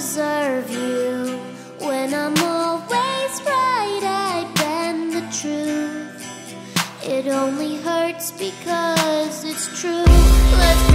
Deserve you. When I'm always right, I bend the truth. It only hurts because it's true. Let's